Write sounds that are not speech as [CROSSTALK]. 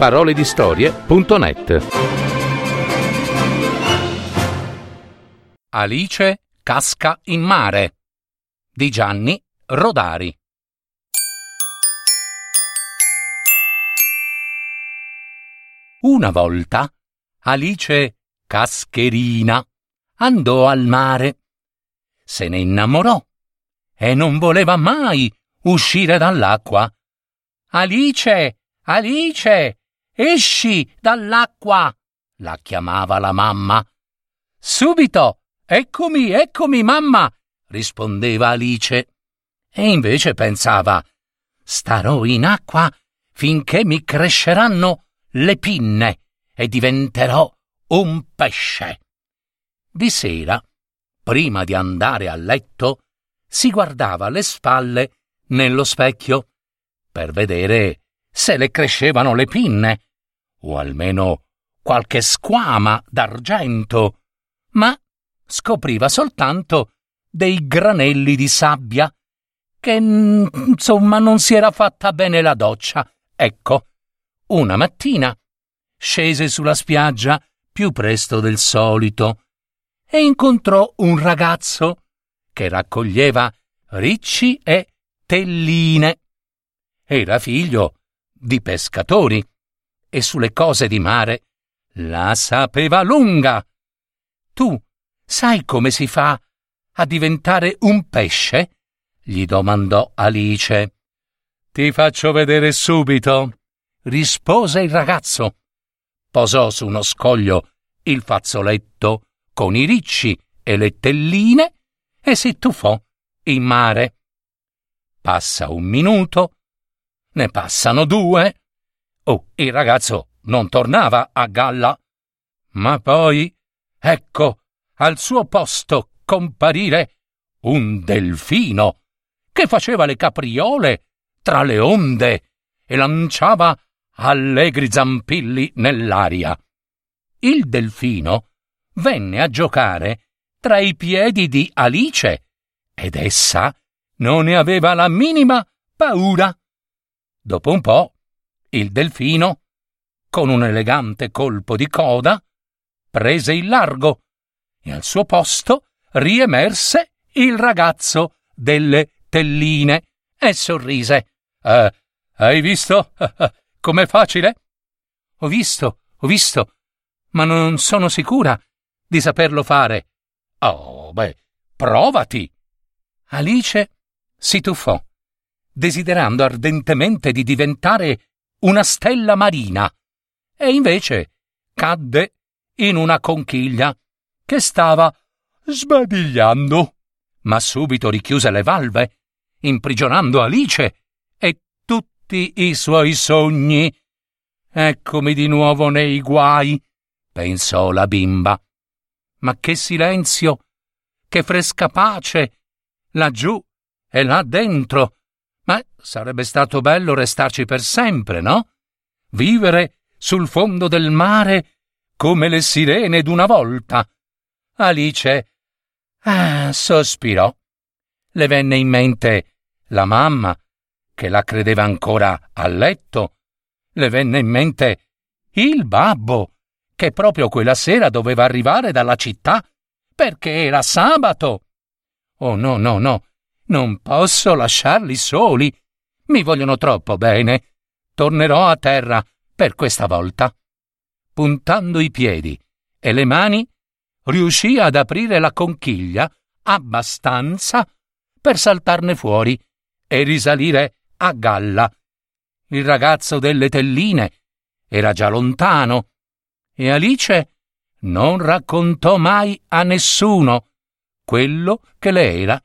www.paroledistorie.net Alice casca in mare. Di Gianni Rodari. Una volta Alice Cascherina andò al mare, se ne innamorò e non voleva mai uscire dall'acqua. Alice, Alice, esci dall'acqua! la chiamava la mamma. Subito! Eccomi, eccomi, mamma! rispondeva Alice. E invece pensava starò in acqua finché mi cresceranno le pinne e diventerò un pesce. Di sera, prima di andare a letto, si guardava le spalle nello specchio per vedere se le crescevano le pinne o almeno qualche squama d'argento, ma scopriva soltanto dei granelli di sabbia che insomma non si era fatta bene la doccia. Ecco, una mattina scese sulla spiaggia più presto del solito e incontrò un ragazzo che raccoglieva ricci e telline. Era figlio di pescatori e sulle cose di mare la sapeva lunga. Tu sai come si fa a diventare un pesce? gli domandò Alice. Ti faccio vedere subito, rispose il ragazzo. Posò su uno scoglio il fazzoletto con i ricci e le telline e si tuffò in mare. Passa un minuto, ne passano due. Oh, il ragazzo non tornava a galla. Ma poi, ecco, al suo posto comparire un delfino che faceva le capriole tra le onde e lanciava allegri zampilli nell'aria. Il delfino venne a giocare tra i piedi di Alice ed essa non ne aveva la minima paura. Dopo un po', il delfino, con un elegante colpo di coda, prese il largo e al suo posto riemerse il ragazzo delle telline e sorrise. Eh, hai visto? [LAUGHS] Com'è facile? Ho visto, ho visto, ma non sono sicura di saperlo fare. Oh, beh, provati. Alice si tuffò, desiderando ardentemente di diventare una stella marina, e invece cadde in una conchiglia che stava sbadigliando, ma subito richiuse le valve, imprigionando Alice e tutti i suoi sogni. Eccomi di nuovo nei guai, pensò la bimba. Ma che silenzio, che fresca pace, laggiù e là dentro. Ma sarebbe stato bello restarci per sempre, no? Vivere sul fondo del mare come le sirene d'una volta. Alice ah, sospirò. Le venne in mente la mamma, che la credeva ancora a letto. Le venne in mente il babbo, che proprio quella sera doveva arrivare dalla città perché era sabato. Oh no, no, no, non posso lasciarli soli. Mi vogliono troppo bene. Tornerò a terra per questa volta. Puntando i piedi e le mani, riuscì ad aprire la conchiglia abbastanza per saltarne fuori e risalire a galla. Il ragazzo delle telline era già lontano e Alice non raccontò mai a nessuno quello che le era